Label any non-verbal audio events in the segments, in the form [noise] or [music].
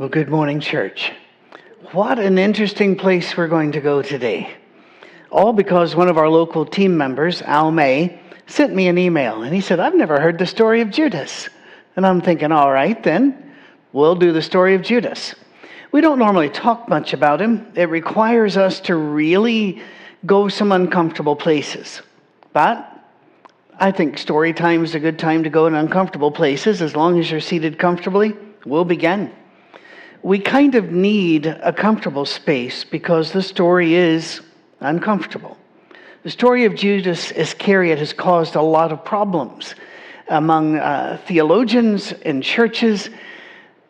Well, good morning, church. What an interesting place we're going to go today. All because one of our local team members, Al May, sent me an email and he said, I've never heard the story of Judas. And I'm thinking, all right, then we'll do the story of Judas. We don't normally talk much about him, it requires us to really go some uncomfortable places. But I think story time is a good time to go in uncomfortable places. As long as you're seated comfortably, we'll begin we kind of need a comfortable space because the story is uncomfortable. The story of Judas Iscariot has caused a lot of problems among uh, theologians and churches.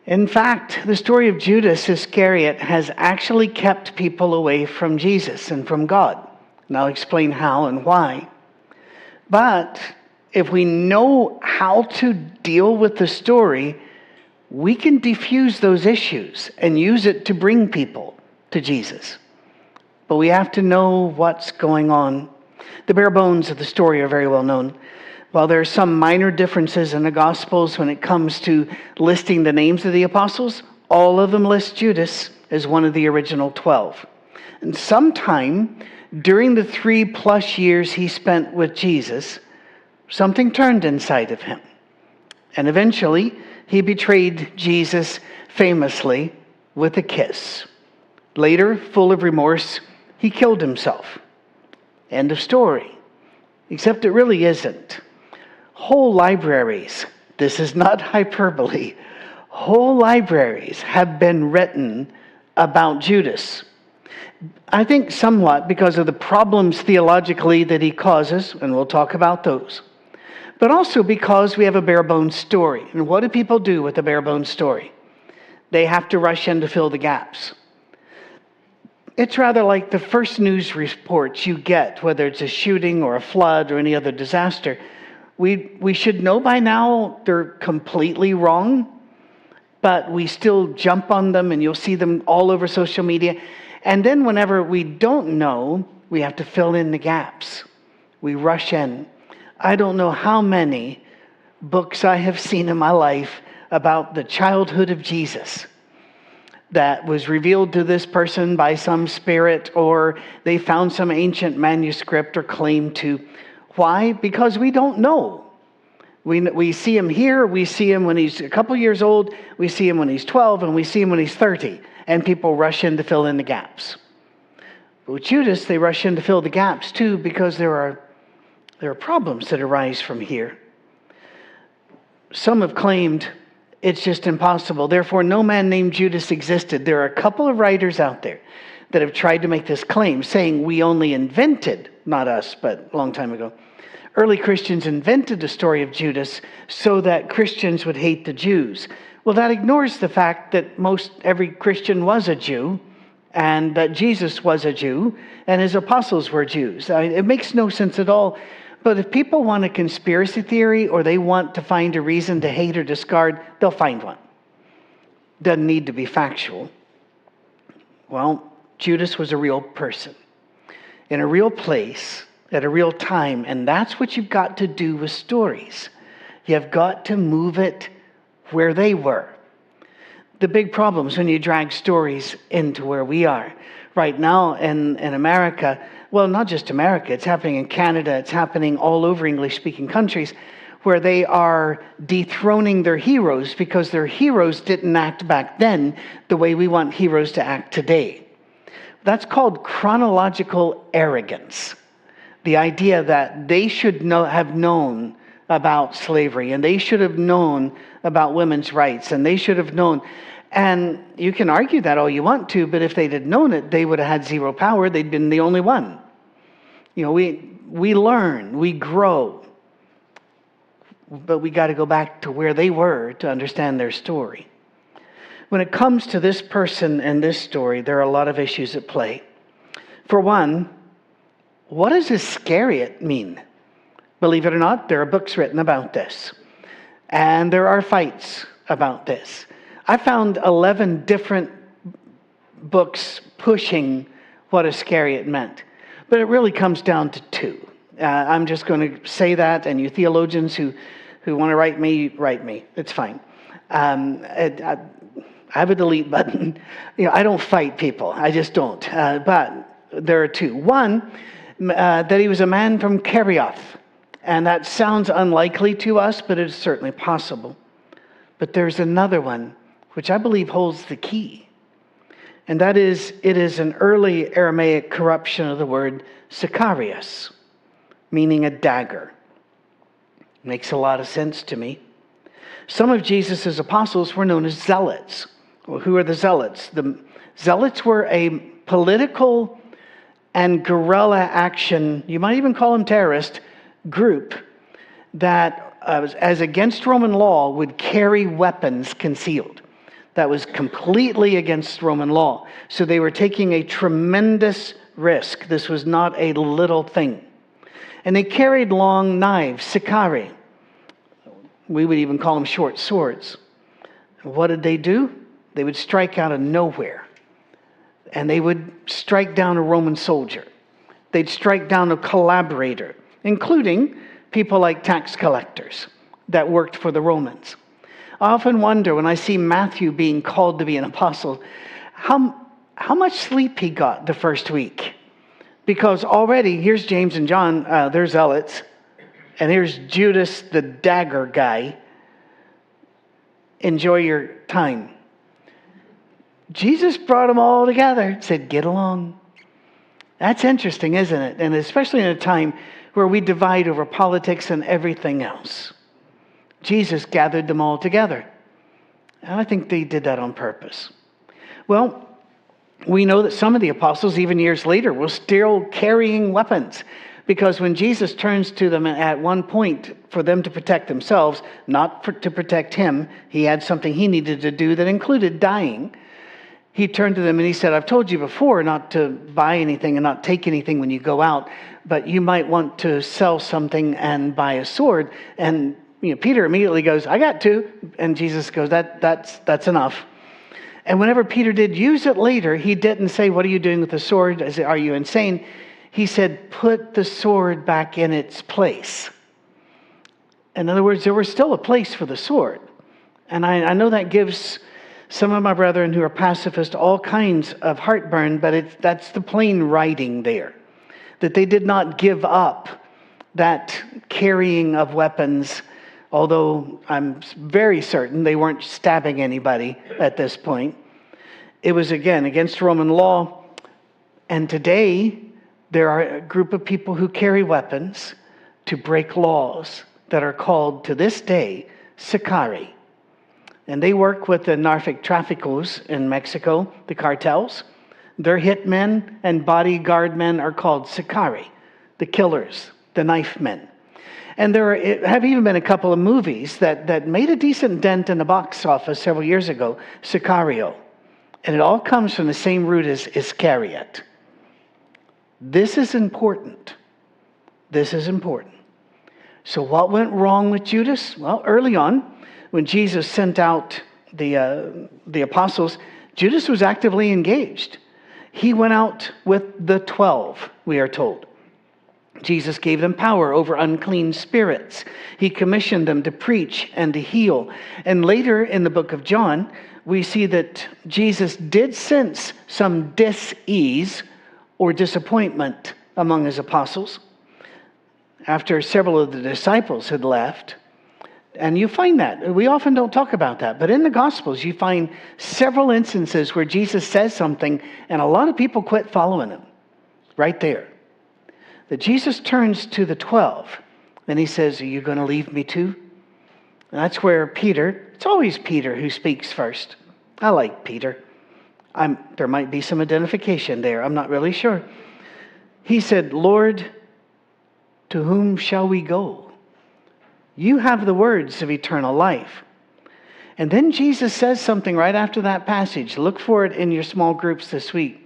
In fact, the story of Judas Iscariot has actually kept people away from Jesus and from God. And I'll explain how and why. But if we know how to deal with the story, we can diffuse those issues and use it to bring people to Jesus. But we have to know what's going on. The bare bones of the story are very well known. While there are some minor differences in the Gospels when it comes to listing the names of the apostles, all of them list Judas as one of the original 12. And sometime during the three plus years he spent with Jesus, something turned inside of him. And eventually, he betrayed Jesus famously with a kiss. Later, full of remorse, he killed himself. End of story. Except it really isn't. Whole libraries, this is not [laughs] hyperbole, whole libraries have been written about Judas. I think somewhat because of the problems theologically that he causes, and we'll talk about those but also because we have a bare bones story. And what do people do with a bare bones story? They have to rush in to fill the gaps. It's rather like the first news reports you get, whether it's a shooting or a flood or any other disaster. We, we should know by now they're completely wrong, but we still jump on them and you'll see them all over social media. And then, whenever we don't know, we have to fill in the gaps. We rush in. I don't know how many books I have seen in my life about the childhood of Jesus that was revealed to this person by some spirit, or they found some ancient manuscript or claim to. Why? Because we don't know. We, we see him here, we see him when he's a couple years old, we see him when he's 12, and we see him when he's 30, and people rush in to fill in the gaps. But with Judas, they rush in to fill the gaps too because there are there are problems that arise from here. Some have claimed it's just impossible. Therefore, no man named Judas existed. There are a couple of writers out there that have tried to make this claim, saying we only invented, not us, but a long time ago. Early Christians invented the story of Judas so that Christians would hate the Jews. Well, that ignores the fact that most every Christian was a Jew and that Jesus was a Jew and his apostles were Jews. I mean, it makes no sense at all but if people want a conspiracy theory or they want to find a reason to hate or discard, they'll find one. Doesn't need to be factual. Well, Judas was a real person in a real place at a real time, and that's what you've got to do with stories. You've got to move it where they were. The big problems when you drag stories into where we are. Right now in, in America, well, not just America, it's happening in Canada, it's happening all over English speaking countries where they are dethroning their heroes because their heroes didn't act back then the way we want heroes to act today. That's called chronological arrogance. The idea that they should know, have known about slavery and they should have known about women's rights and they should have known. And you can argue that all you want to, but if they'd known it, they would have had zero power. They'd been the only one. You know, we, we learn, we grow, but we got to go back to where they were to understand their story. When it comes to this person and this story, there are a lot of issues at play. For one, what does Iscariot mean? Believe it or not, there are books written about this. And there are fights about this. I found 11 different books pushing what Iscariot meant. But it really comes down to two. Uh, I'm just going to say that, and you theologians who, who want to write me, write me. It's fine. Um, it, I, I have a delete button. [laughs] You know, I don't fight people. I just don't. Uh, but there are two. One, uh, that he was a man from Kerioth. And that sounds unlikely to us, but it is certainly possible. But there's another one, which I believe holds the key. And that is, it is an early Aramaic corruption of the word Sicarius, meaning a dagger. Makes a lot of sense to me. Some of Jesus' apostles were known as zealots. Well, who are the zealots? The zealots were a political and guerrilla action, you might even call them terrorist, group that, uh, as against Roman law, would carry weapons concealed. That was completely against Roman law. So they were taking a tremendous risk. This was not a little thing. And they carried long knives, sicari. We would even call them short swords. what did they do? They would strike out of nowhere. And they would strike down a Roman soldier. They'd strike down a collaborator, including people like tax collectors that worked for the Romans. I often wonder when I see Matthew being called to be an apostle, how, how much sleep he got the first week. Because already, here's James and John, uh, they're zealots, and here's Judas, the dagger guy. Enjoy your time. Jesus brought them all together, said, Get along. That's interesting, isn't it? And especially in a time where we divide over politics and everything else. Jesus gathered them all together. And I think they did that on purpose. Well, we know that some of the apostles, even years later, were still carrying weapons. Because when Jesus turns to them at one point for them to protect themselves, not for, to protect him, he had something he needed to do that included dying. He turned to them and he said, I've told you before not to buy anything and not take anything when you go out, but you might want to sell something and buy a sword. And you know, Peter immediately goes, I got two. And Jesus goes, that, that's, that's enough. And whenever Peter did use it later, he didn't say, What are you doing with the sword? Are you insane? He said, Put the sword back in its place. In other words, there was still a place for the sword. And I, I know that gives some of my brethren who are pacifists all kinds of heartburn, but that's the plain writing there. That they did not give up that carrying of weapons, although I'm very certain they weren't stabbing anybody at this point. It was, again, against Roman law. And today, there are a group of people who carry weapons to break laws that are called to this day Sicari. And they work with the narcotrafficos in Mexico, the cartels. Their hitmen and bodyguard men are called Sicari, the killers, the knife men. And there have even been a couple of movies that, that made a decent dent in the box office several years ago, Sicario. And it all comes from the same root as Iscariot. This is important. This is important. So, what went wrong with Judas? Well, early on, when Jesus sent out the, uh, the apostles, Judas was actively engaged. He went out with the 12, we are told. Jesus gave them power over unclean spirits. He commissioned them to preach and to heal. And later in the book of John, we see that Jesus did sense some dis ease or disappointment among his apostles after several of the disciples had left. And you find that. We often don't talk about that. But in the Gospels, you find several instances where Jesus says something and a lot of people quit following him. Right there. That Jesus turns to the 12 and he says, Are you going to leave me too? And that's where Peter, it's always Peter who speaks first. I like Peter. I'm, there might be some identification there. I'm not really sure. He said, Lord, to whom shall we go? You have the words of eternal life. And then Jesus says something right after that passage. Look for it in your small groups this week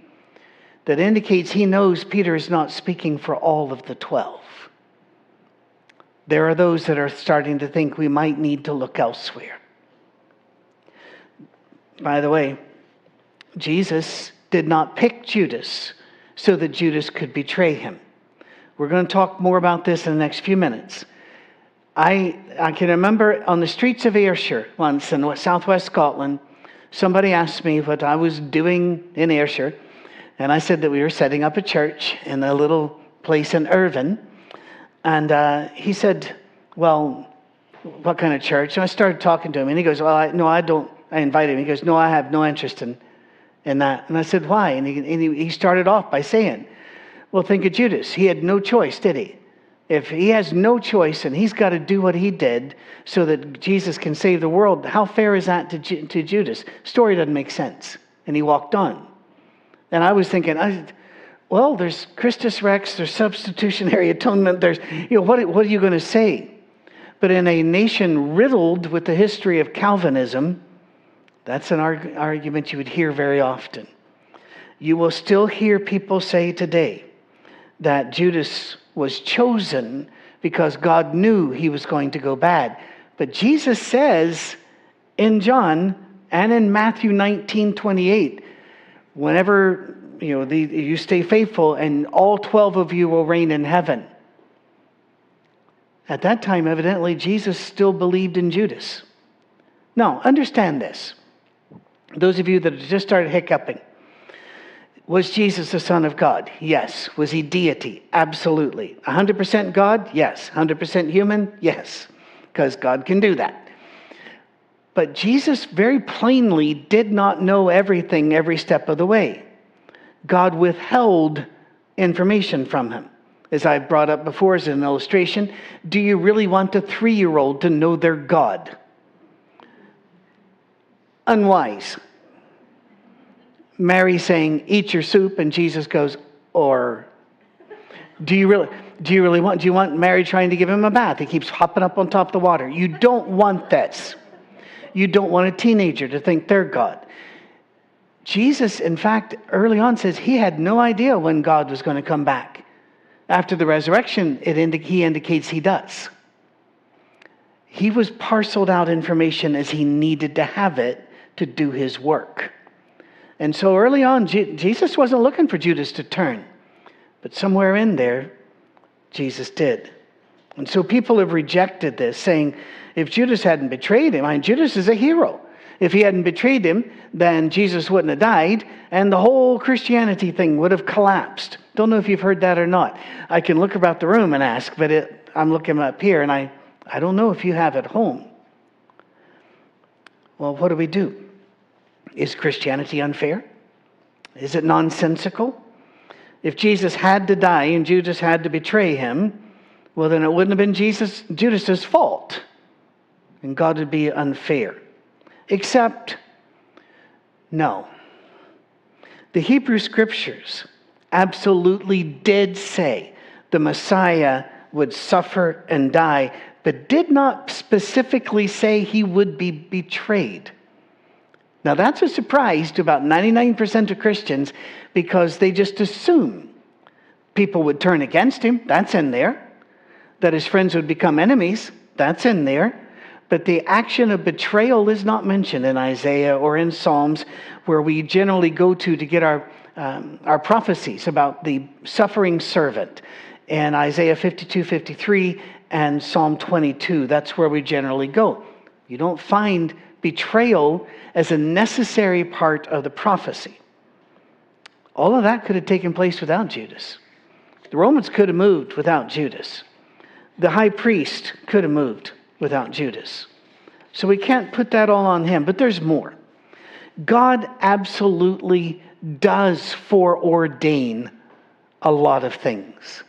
that indicates he knows Peter is not speaking for all of the 12. There are those that are starting to think we might need to look elsewhere. By the way, Jesus did not pick Judas so that Judas could betray him. We're going to talk more about this in the next few minutes. I, I can remember on the streets of Ayrshire once in southwest Scotland, somebody asked me what I was doing in Ayrshire, and I said that we were setting up a church in a little place in Irvine. And uh, he said, Well, what kind of church? And I started talking to him, and he goes, Well, I, no, I don't. I invited him. He goes, No, I have no interest in, in that. And I said, Why? And, he, and he, he started off by saying, Well, think of Judas. He had no choice, did he? If he has no choice and he's got to do what he did so that Jesus can save the world, how fair is that to, to Judas? Story doesn't make sense. And he walked on. And I was thinking, I, well, there's Christus Rex, there's substitutionary [laughs] atonement, there's, you know, what, what are you going to say? But in a nation riddled with the history of Calvinism, that's an arg- argument you would hear very often. You will still hear people say today that Judas was chosen because God knew he was going to go bad. But Jesus says in John and in Matthew 19 28, whenever you know the, you stay faithful and all 12 of you will reign in heaven. At that time, evidently, Jesus still believed in Judas. Now, understand this. Those of you that have just started hiccuping, was Jesus the Son of God? Yes. Was he deity? Absolutely. 100% God? Yes. 100% human? Yes. Because God can do that. But Jesus very plainly did not know everything every step of the way. God withheld information from him. As I brought up before as an illustration, do you really want a three year old to know their God? Unwise. Mary saying, Eat your soup, and Jesus goes, Or do you really do you really want do you want Mary trying to give him a bath? He keeps hopping up on top of the water. You don't want this. You don't want a teenager to think they're God. Jesus, in fact, early on says he had no idea when God was going to come back. After the resurrection, it indi- he indicates he does. He was parceled out information as he needed to have it to do his work. And so early on, Jesus wasn't looking for Judas to turn, but somewhere in there, Jesus did. And so people have rejected this, saying if Judas hadn't betrayed him, I mean, Judas is a hero. If he hadn't betrayed him, then Jesus wouldn't have died, and the whole Christianity thing would have collapsed. Don't know if you've heard that or not. I can look about the room and ask, but it, I'm looking up here, and I, I don't know if you have at home. Well, what do we do? Is Christianity unfair? Is it nonsensical? If Jesus had to die and Judas had to betray him, well, then it wouldn't have been Jesus, Judas's fault. And God would be unfair. Except, no. The Hebrew scriptures absolutely did say the Messiah would suffer and die, but did not specifically say he would be betrayed. Now, that's a surprise to about 99% of Christians because they just assume people would turn against him. That's in there. That his friends would become enemies. That's in there. But the action of betrayal is not mentioned in Isaiah or in Psalms, where we generally go to to get our, um, our prophecies about the suffering servant. And Isaiah 52, 53, and Psalm 22, that's where we generally go. You don't find betrayal as a necessary part of the prophecy. All of that could have taken place without Judas. The Romans could have moved without Judas. The high priest could have moved without Judas. So we can't put that all on him, but there's more. God absolutely does foreordain a lot of things.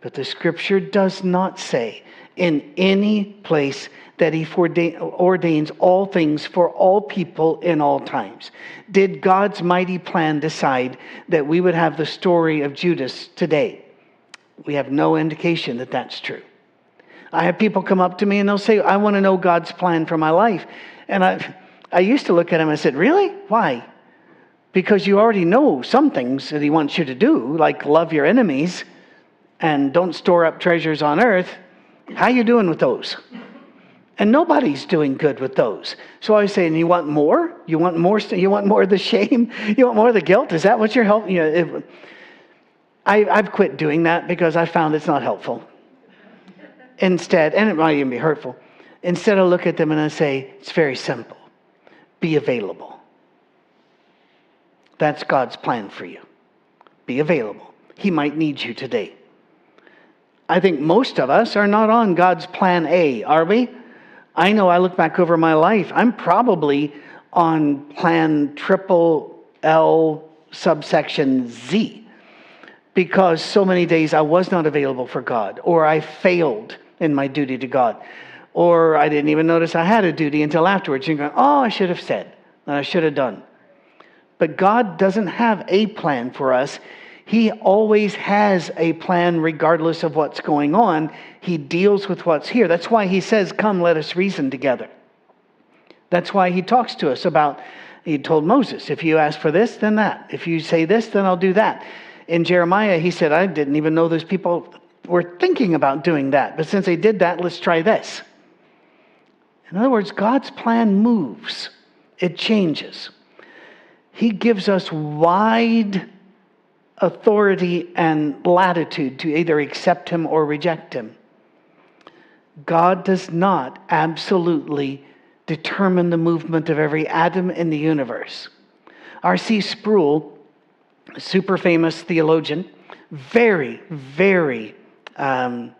But the scripture does not say in any place that he ordains all things for all people in all times. Did God's mighty plan decide that we would have the story of Judas today? We have no indication that that's true. I have people come up to me and they'll say, I want to know God's plan for my life. And I, I used to look at him and I said, Really? Why? Because you already know some things that he wants you to do, like love your enemies and don't store up treasures on earth. How you doing with those? And nobody's doing good with those. So I was saying, you want more? You want more? You want more of the shame? [laughs] You want more of the guilt? Is that what you're helping? You know, it, I, I've quit doing that because I found it's not helpful. Instead, and it might even be hurtful. Instead, I look at them and I say, it's very simple. Be available. That's God's plan for you. Be available. He might need you today. I think most of us are not on God's plan A, are we? I know I look back over my life, I'm probably on plan triple L subsection Z because so many days I was not available for God, or I failed in my duty to God, or I didn't even notice I had a duty until afterwards. You're going, oh, I should have said, and I should have done. But God doesn't have a plan for us. He always has a plan regardless of what's going on. He deals with what's here. That's why he says, Come, let us reason together. That's why he talks to us about, he told Moses, if you ask for this, then that. If you say this, then I'll do that. In Jeremiah, he said, I didn't even know those people were thinking about doing that. But since they did that, let's try this. In other words, God's plan moves, it changes. He gives us wide authority and latitude to either accept Him or reject Him. God does not absolutely determine the movement of every atom in the universe. R.C. Sproul, super famous theologian, very, very, um,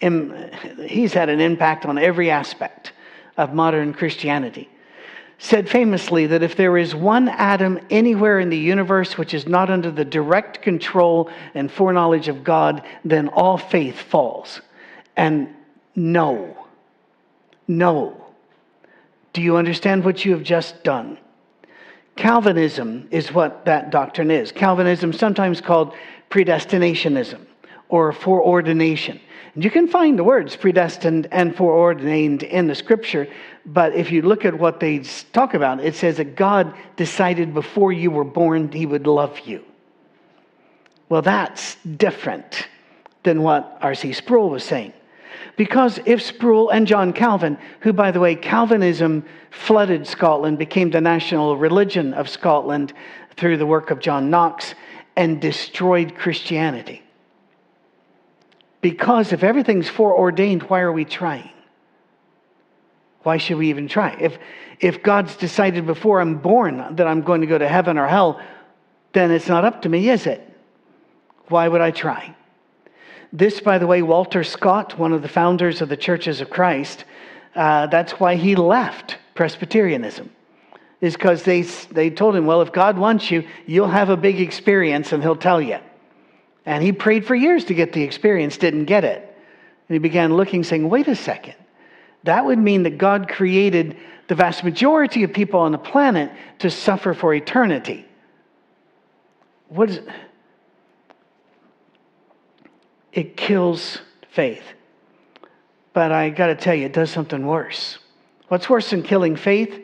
Im- he's had an impact on every aspect of modern Christianity said famously that if there is one atom anywhere in the universe which is not under the direct control and foreknowledge of God, then all faith falls. And no, no. Do you understand what you have just done? Calvinism is what that doctrine is. Calvinism, sometimes called predestinationism or foreordination. And you can find the words predestined and foreordained in the scripture, but if you look at what they talk about, it says that God decided before you were born he would love you. Well, that's different than what R.C. Sproul was saying. Because if Sproul and John Calvin, who, by the way, Calvinism flooded Scotland, became the national religion of Scotland through the work of John Knox, and destroyed Christianity. Because if everything's foreordained, why are we trying? Why should we even try? If, if God's decided before I'm born that I'm going to go to heaven or hell, then it's not up to me, is it? Why would I try? This, by the way, Walter Scott, one of the founders of the Churches of Christ, uh, that's why he left Presbyterianism, is because they, they told him, well, if God wants you, you'll have a big experience and he'll tell you. And he prayed for years to get the experience, didn't get it. And he began looking, saying, wait a second. That would mean that God created the vast majority of people on the planet to suffer for eternity. What is it? Kills faith. But I got to tell you, it does something worse. What's worse than killing faith?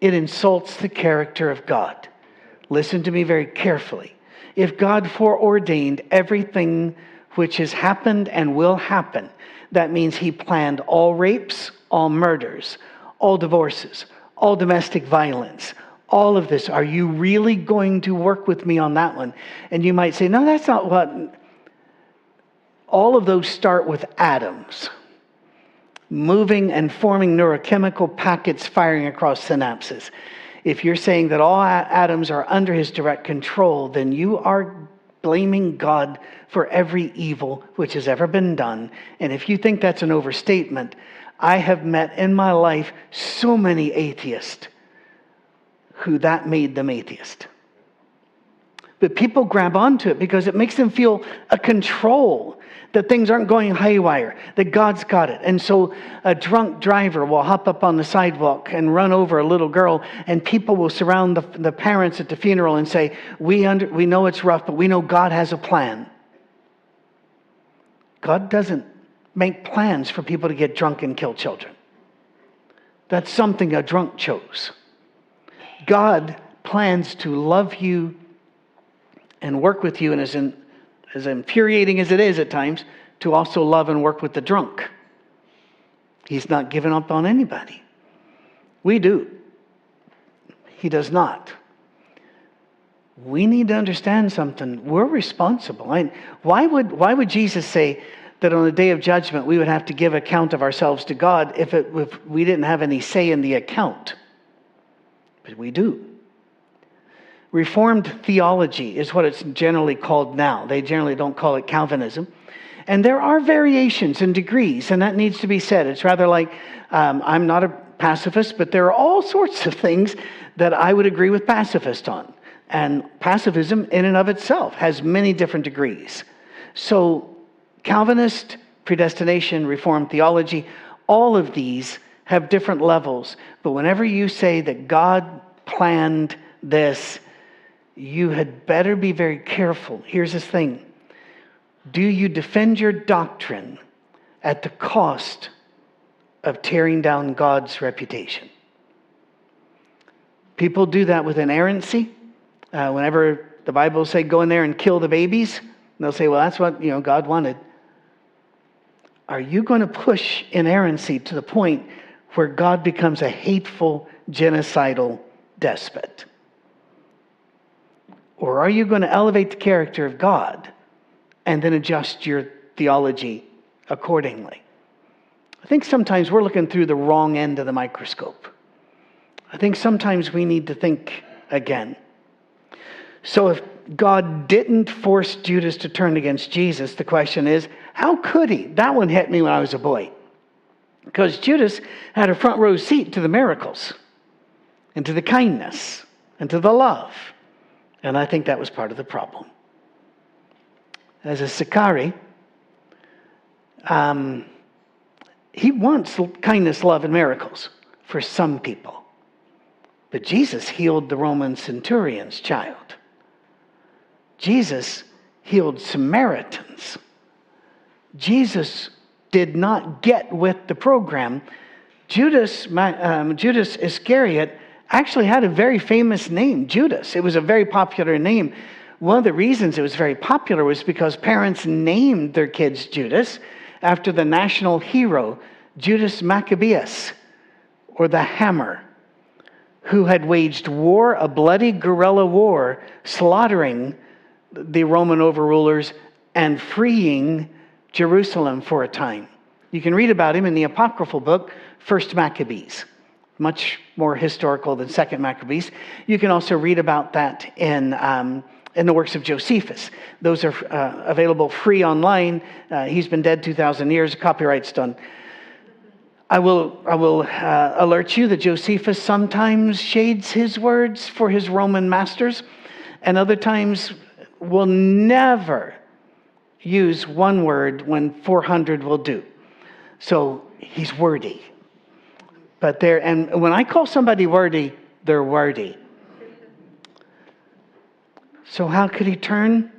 It insults the character of God. Listen to me very carefully. If God foreordained everything which has happened and will happen, that means he planned all rapes, all murders, all divorces, all domestic violence, all of this. Are you really going to work with me on that one? And you might say, no, that's not what. All of those start with atoms moving and forming neurochemical packets firing across synapses. If you're saying that all atoms are under his direct control, then you are blaming God for every evil which has ever been done. And if you think that's an overstatement, I have met in my life so many atheists who that made them atheist. But people grab onto it because it makes them feel a control that things aren't going haywire, that God's got it. And so a drunk driver will hop up on the sidewalk and run over a little girl, and people will surround the, the parents at the funeral and say, we, under, we know it's rough, but we know God has a plan. God doesn't make plans for people to get drunk and kill children. That's something a drunk chose. God plans to love you and work with you, and as, in, as infuriating as it is at times, to also love and work with the drunk. He's not giving up on anybody. We do. He does not. We need to understand something. We're responsible. I, why, would, why would Jesus say that on the day of judgment we would have to give account of ourselves to God if, it, if we didn't have any say in the account? But we do. Reformed theology is what it's generally called now. They generally don't call it Calvinism. And there are variations and degrees, and that needs to be said. It's rather like um, I'm not a pacifist, but there are all sorts of things that I would agree with pacifists on. And pacifism, in and of itself, has many different degrees. So, Calvinist, predestination, Reformed theology, all of these have different levels. But whenever you say that God planned this, you had better be very careful. Here's this thing Do you defend your doctrine at the cost of tearing down God's reputation? People do that with inerrancy. Uh, whenever the Bible say go in there and kill the babies, they'll say, well, that's what you know God wanted. Are you going to push inerrancy to the point where God becomes a hateful, genocidal despot? Or are you going to elevate the character of God and then adjust your theology accordingly? I think sometimes we're looking through the wrong end of the microscope. I think sometimes we need to think again. So, if God didn't force Judas to turn against Jesus, the question is, how could he? That one hit me when I was a boy. Because Judas had a front row seat to the miracles, and to the kindness, and to the love. And I think that was part of the problem. As a Sicarii, um, he wants kindness, love, and miracles for some people. But Jesus healed the Roman centurion's child. Jesus healed Samaritans. Jesus did not get with the program. Judas, um, Judas Iscariot actually had a very famous name, Judas. It was a very popular name. One of the reasons it was very popular was because parents named their kids Judas after the national hero, Judas Maccabeus, or the Hammer who had waged war, a bloody guerrilla war, slaughtering the Roman overrulers and freeing Jerusalem for a time. You can read about him in the apocryphal book, First Maccabees, much more historical than Second Maccabees. You can also read about that in. Um, in the works of Josephus. Those are uh, available free online. Uh, he's been dead 2,000 years, copyright's done. I will, I will uh, alert you that Josephus sometimes shades his words for his Roman masters, and other times will never use one word when 400 will do. So he's wordy. But there, and when I call somebody wordy, they're wordy. So how could he turn?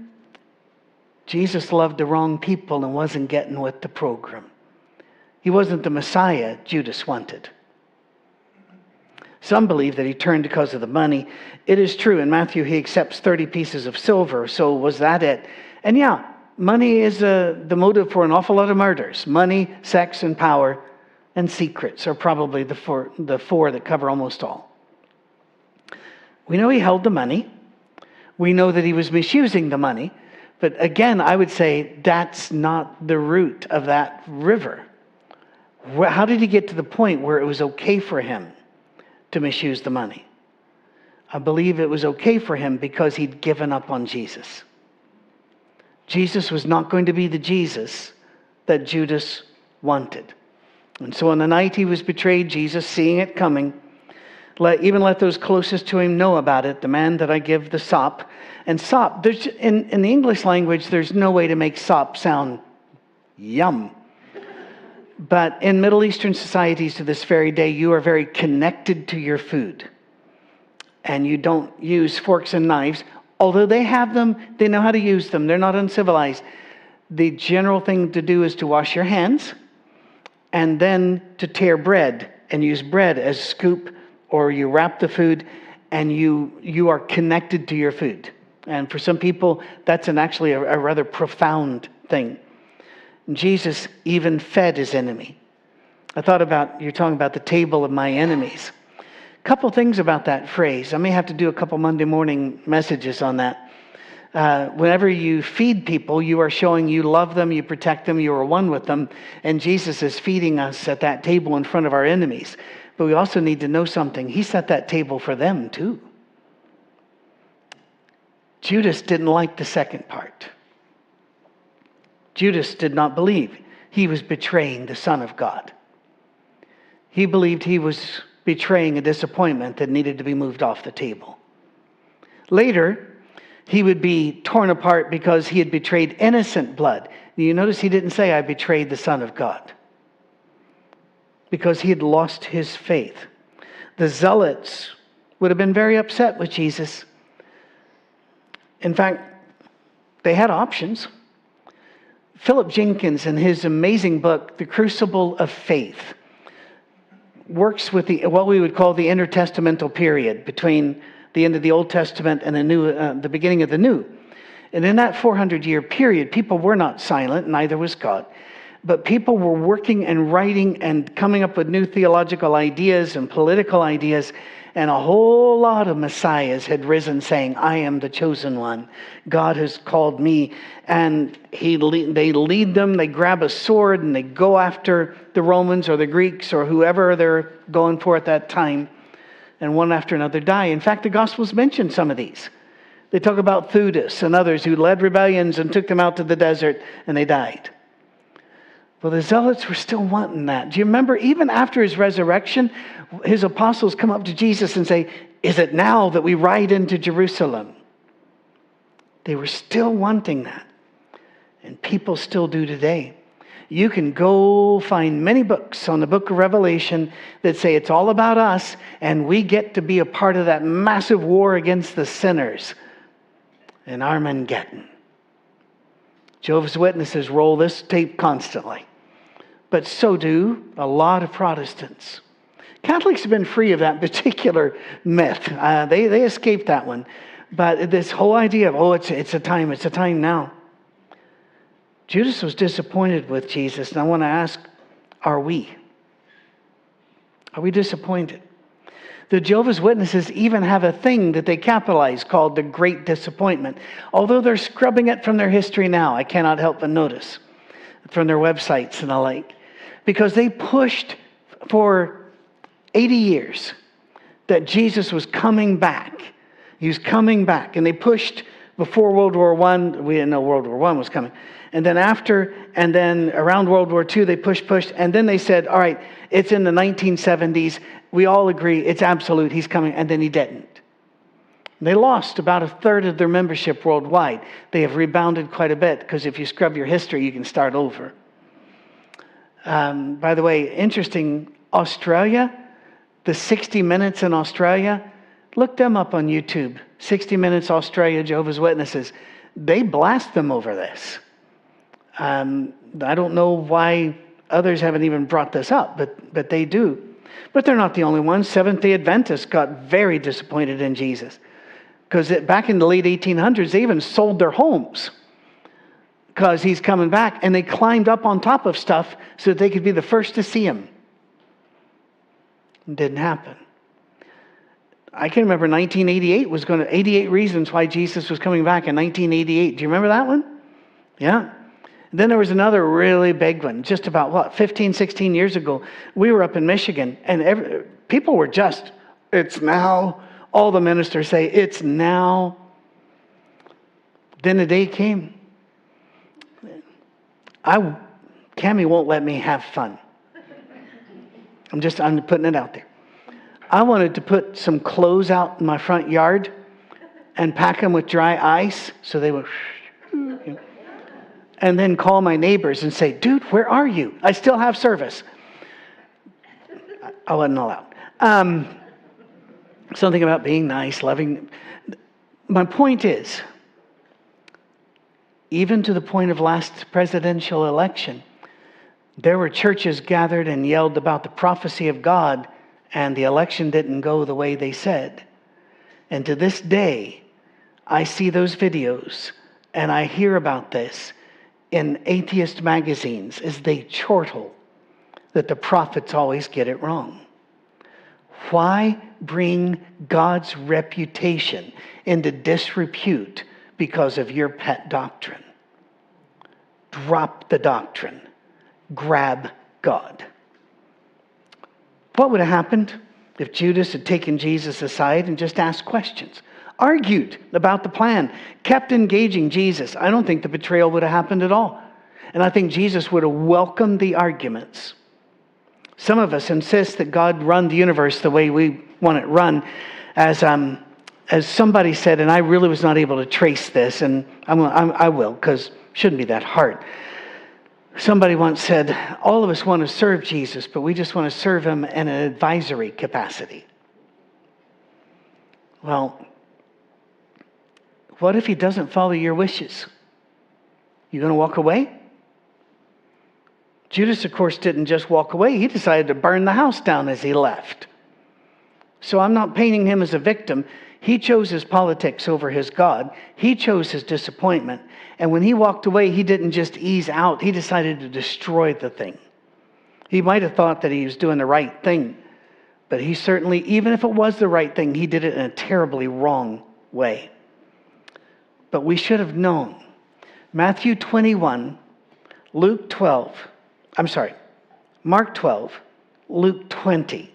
Jesus loved the wrong people and wasn't getting with the program. He wasn't the Messiah Judas wanted. Some believe that he turned because of the money. It is true. In Matthew, he accepts 30 pieces of silver. So was that it? And yeah, money is uh, the motive for an awful lot of murders. Money, sex, and power, and secrets are probably the four, the four that cover almost all. We know he held the money. We know that he was misusing the money. But again, I would say that's not the root of that river. How did he get to the point where it was okay for him to misuse the money? I believe it was okay for him because he'd given up on Jesus. Jesus was not going to be the Jesus that Judas wanted. And so on the night he was betrayed, Jesus, seeing it coming, let, even let those closest to him know about it, the man that I give the sop. And sop, there's, in, in the English language, there's no way to make sop sound yum. But in Middle Eastern societies to this very day, you are very connected to your food. And you don't use forks and knives. Although they have them, they know how to use them. They're not uncivilized. The general thing to do is to wash your hands and then to tear bread and use bread as scoop or you wrap the food and you you are connected to your food. And for some people, that's an actually a, a rather profound thing. Jesus even fed his enemy. I thought about, you're talking about the table of my enemies. A couple things about that phrase. I may have to do a couple Monday morning messages on that. Uh, whenever you feed people, you are showing you love them, you protect them, you are one with them. And Jesus is feeding us at that table in front of our enemies. But we also need to know something. He set that table for them too. Judas didn't like the second part. Judas did not believe he was betraying the Son of God. He believed he was betraying a disappointment that needed to be moved off the table. Later, he would be torn apart because he had betrayed innocent blood. You notice he didn't say, I betrayed the Son of God, because he had lost his faith. The zealots would have been very upset with Jesus. In fact, they had options. Philip Jenkins, in his amazing book, The Crucible of Faith, works with the, what we would call the intertestamental period between the end of the Old Testament and the, new, uh, the beginning of the New. And in that 400 year period, people were not silent, neither was God. But people were working and writing and coming up with new theological ideas and political ideas and a whole lot of messiahs had risen saying, I am the chosen one. God has called me. And he, they lead them, they grab a sword, and they go after the Romans or the Greeks or whoever they're going for at that time. And one after another die. In fact, the Gospels mention some of these. They talk about Theudas and others who led rebellions and took them out to the desert and they died. Well, the zealots were still wanting that. Do you remember, even after his resurrection, his apostles come up to Jesus and say, Is it now that we ride into Jerusalem? They were still wanting that. And people still do today. You can go find many books on the book of Revelation that say it's all about us and we get to be a part of that massive war against the sinners in Armageddon. Jehovah's Witnesses roll this tape constantly but so do a lot of Protestants. Catholics have been free of that [laughs] particular myth. Uh, they, they escaped that one. But this whole idea of, oh, it's, it's a time, it's a time now. Judas was disappointed with Jesus, and I want to ask, are we? Are we disappointed? The Jehovah's Witnesses even have a thing that they capitalize called the Great Disappointment. Although they're scrubbing it from their history now, I cannot help but notice from their websites and the like because they pushed for 80 years that Jesus was coming back. He was coming back. And they pushed before World War I, we didn't know World War I was coming. And then after, and then around World War II, they pushed, pushed. And then they said, all right, it's in the 1970s. We all agree it's absolute. He's coming. And then he didn't. They lost about a third of their membership worldwide. They have rebounded quite a bit because if you scrub your history, you can start over. Um, by the way, interesting, Australia, the 60 Minutes in Australia, look them up on YouTube. 60 Minutes Australia, Jehovah's Witnesses. They blast them over this. Um, I don't know why others haven't even brought this up, but, but they do. But they're not the only ones. Seventh day Adventists got very disappointed in Jesus because back in the late 1800s, they even sold their homes because he's coming back. And they climbed up on top of stuff so that they could be the first to see him. It didn't happen. I can remember 1988 was going to 88 reasons why Jesus was coming back in 1988. Do you remember that one? Yeah. Then there was another really big one, just about what, 15, 16 years ago. We were up in Michigan, and every, people were just, it's now. All the ministers say, it's now. Then the day came I, Cami won't let me have fun. I'm just, I'm putting it out there. I wanted to put some clothes out in my front yard and pack them with dry ice so they would, and then call my neighbors and say, dude, where are you? I still have service. I wasn't allowed. Um, something about being nice, loving. My point is, even to the point of last presidential election, there were churches gathered and yelled about the prophecy of God, and the election didn't go the way they said. And to this day, I see those videos and I hear about this in atheist magazines as they chortle that the prophets always get it wrong. Why bring God's reputation into disrepute because of your pet doctrine. Drop the doctrine, grab God. What would have happened if Judas had taken Jesus aside and just asked questions, argued about the plan, kept engaging Jesus, I don't think the betrayal would have happened at all. And I think Jesus would have welcomed the arguments. Some of us insist that God run the universe the way we want it run. As, um, as somebody said, and I really was not able to trace this, and I'm, I'm, I will, because it shouldn't be that hard. Somebody once said, All of us want to serve Jesus, but we just want to serve him in an advisory capacity. Well, what if he doesn't follow your wishes? You going to walk away? Judas, of course, didn't just walk away, he decided to burn the house down as he left. So I'm not painting him as a victim. He chose his politics over his God, he chose his disappointment. And when he walked away, he didn't just ease out, he decided to destroy the thing. He might have thought that he was doing the right thing, but he certainly, even if it was the right thing, he did it in a terribly wrong way. But we should have known. Matthew 21, Luke 12, I'm sorry, Mark 12, Luke 20.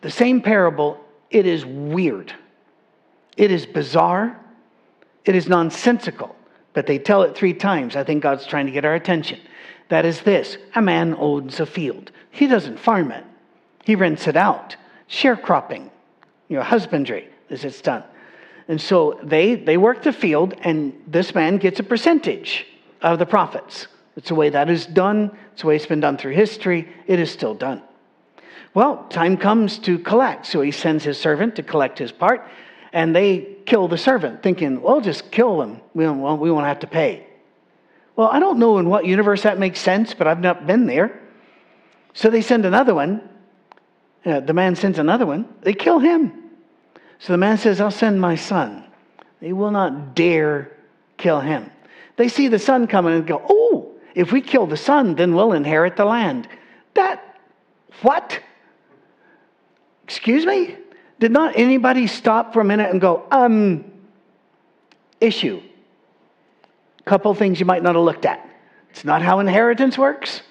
The same parable, it is weird. It is bizarre. It is nonsensical, but they tell it three times. I think God's trying to get our attention. That is this a man owns a field. He doesn't farm it, he rents it out. Sharecropping, you know, husbandry, as it's done. And so they, they work the field, and this man gets a percentage of the profits. It's the way that is done. It's the way it's been done through history. It is still done. Well, time comes to collect. So he sends his servant to collect his part, and they kill the servant, thinking, well, just kill him. We, don't, we won't have to pay. Well, I don't know in what universe that makes sense, but I've not been there. So they send another one. Uh, the man sends another one. They kill him. So the man says, I'll send my son. They will not dare kill him. They see the son coming and go, Oh, if we kill the son, then we'll inherit the land. That, what? Excuse me? Did not anybody stop for a minute and go, um, issue? Couple things you might not have looked at. It's not how inheritance works,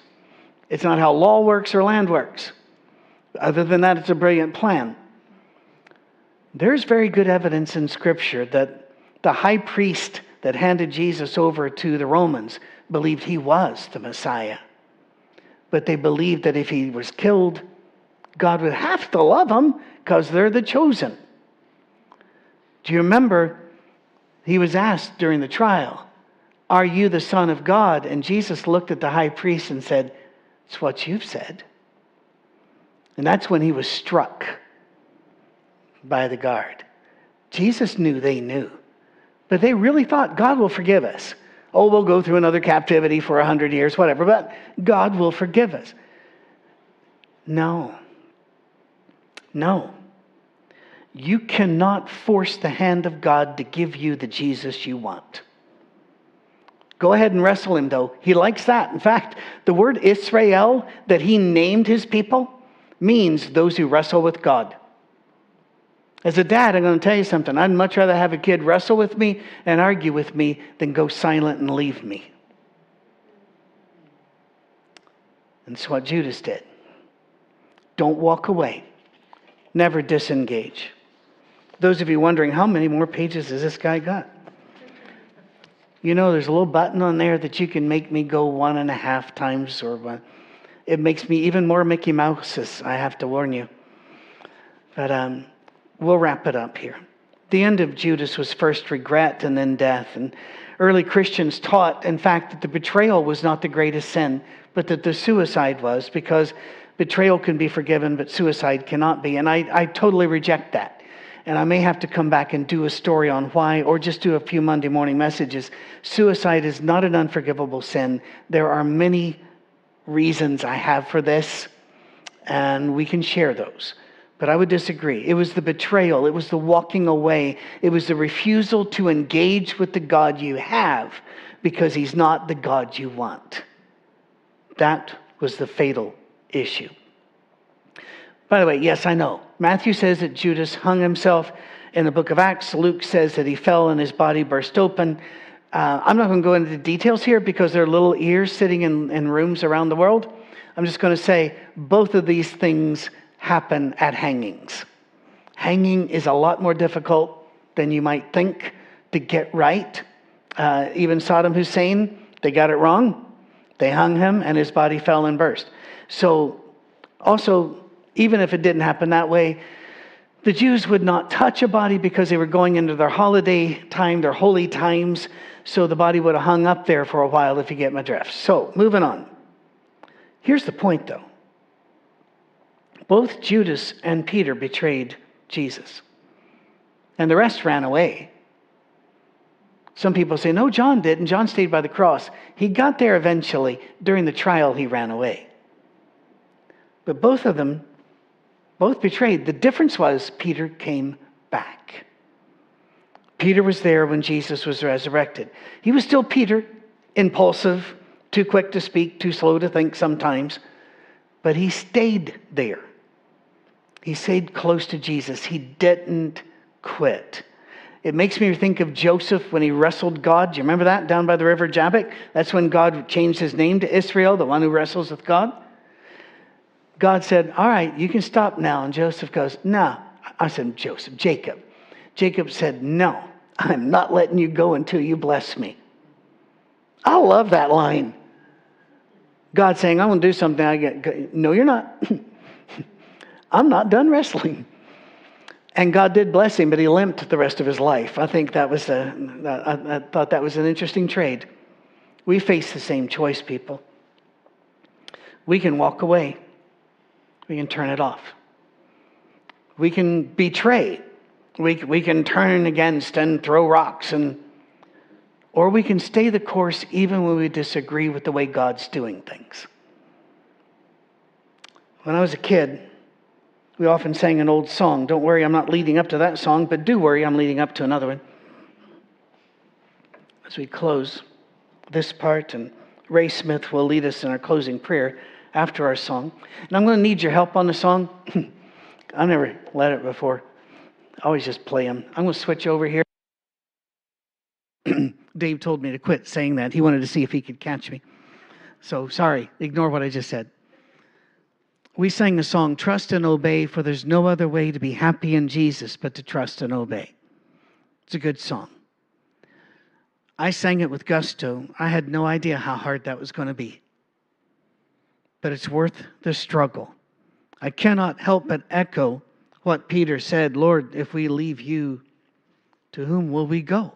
it's not how law works or land works. Other than that, it's a brilliant plan. There's very good evidence in Scripture that the high priest that handed Jesus over to the Romans believed he was the Messiah. But they believed that if he was killed, God would have to love him because they're the chosen. Do you remember he was asked during the trial, Are you the Son of God? And Jesus looked at the high priest and said, It's what you've said. And that's when he was struck by the guard. Jesus knew they knew, but they really thought God will forgive us. Oh, we'll go through another captivity for a hundred years, whatever, but God will forgive us. No. No. You cannot force the hand of God to give you the Jesus you want. Go ahead and wrestle him, though. He likes that. In fact, the word Israel that he named his people means those who wrestle with God. As a dad, I'm going to tell you something. I'd much rather have a kid wrestle with me and argue with me than go silent and leave me. And that's what Judas did. Don't walk away, never disengage. Those of you wondering, how many more pages has this guy got? You know, there's a little button on there that you can make me go one and a half times or one. It makes me even more Mickey Mouse's, I have to warn you. But um, we'll wrap it up here. The end of Judas was first regret and then death. And early Christians taught, in fact, that the betrayal was not the greatest sin, but that the suicide was, because betrayal can be forgiven, but suicide cannot be. And I, I totally reject that. And I may have to come back and do a story on why, or just do a few Monday morning messages. Suicide is not an unforgivable sin. There are many reasons I have for this, and we can share those. But I would disagree. It was the betrayal, it was the walking away, it was the refusal to engage with the God you have because he's not the God you want. That was the fatal issue. By the way, yes, I know. Matthew says that Judas hung himself in the book of Acts. Luke says that he fell and his body burst open. Uh, I'm not going to go into the details here because there are little ears sitting in, in rooms around the world. I'm just going to say both of these things happen at hangings. Hanging is a lot more difficult than you might think to get right. Uh, even Saddam Hussein, they got it wrong. They hung him and his body fell and burst. So, also, even if it didn't happen that way, the Jews would not touch a body because they were going into their holiday time, their holy times. So the body would have hung up there for a while if you get my drift. So, moving on. Here's the point though both Judas and Peter betrayed Jesus, and the rest ran away. Some people say, no, John did, and John stayed by the cross. He got there eventually. During the trial, he ran away. But both of them, both betrayed. The difference was Peter came back. Peter was there when Jesus was resurrected. He was still Peter, impulsive, too quick to speak, too slow to think sometimes, but he stayed there. He stayed close to Jesus. He didn't quit. It makes me think of Joseph when he wrestled God. Do you remember that down by the river Jabbok? That's when God changed his name to Israel, the one who wrestles with God. God said, All right, you can stop now. And Joseph goes, No. I said, Joseph, Jacob. Jacob said, No, I'm not letting you go until you bless me. I love that line. God saying, I'm going to do something. I get, no, you're not. [laughs] I'm not done wrestling. And God did bless him, but he limped the rest of his life. I think that was a, I, I thought that was an interesting trade. We face the same choice, people. We can walk away. We can turn it off. We can betray. We, we can turn against and throw rocks and or we can stay the course even when we disagree with the way God's doing things. When I was a kid, we often sang an old song. Don't worry, I'm not leading up to that song, but do worry, I'm leading up to another one. As we close this part, and Ray Smith will lead us in our closing prayer after our song. And I'm going to need your help on the song. [clears throat] I've never led it before. I always just play them. I'm going to switch over here. [clears throat] Dave told me to quit saying that. He wanted to see if he could catch me. So sorry, ignore what I just said. We sang a song, Trust and Obey, for there's no other way to be happy in Jesus but to trust and obey. It's a good song. I sang it with gusto. I had no idea how hard that was going to be. But it's worth the struggle. I cannot help but echo what Peter said Lord, if we leave you, to whom will we go?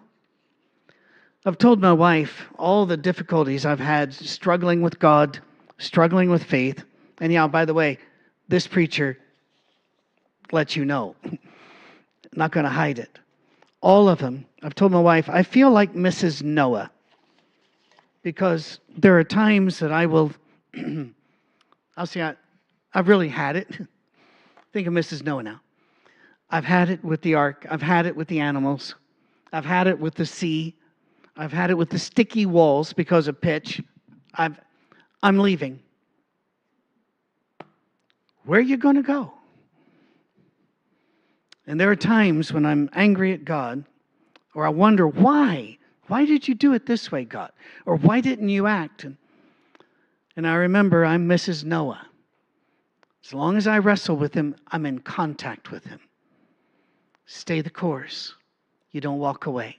I've told my wife all the difficulties I've had struggling with God, struggling with faith. And yeah, by the way, this preacher lets you know. [laughs] Not going to hide it. All of them. I've told my wife, I feel like Mrs. Noah because there are times that I will, [clears throat] I'll say, I, I've really had it. [laughs] Think of Mrs. Noah now. I've had it with the ark, I've had it with the animals, I've had it with the sea. I've had it with the sticky walls because of pitch. I've, I'm leaving. Where are you going to go? And there are times when I'm angry at God, or I wonder, why? Why did you do it this way, God? Or why didn't you act? And, and I remember I'm Mrs. Noah. As long as I wrestle with him, I'm in contact with him. Stay the course. You don't walk away.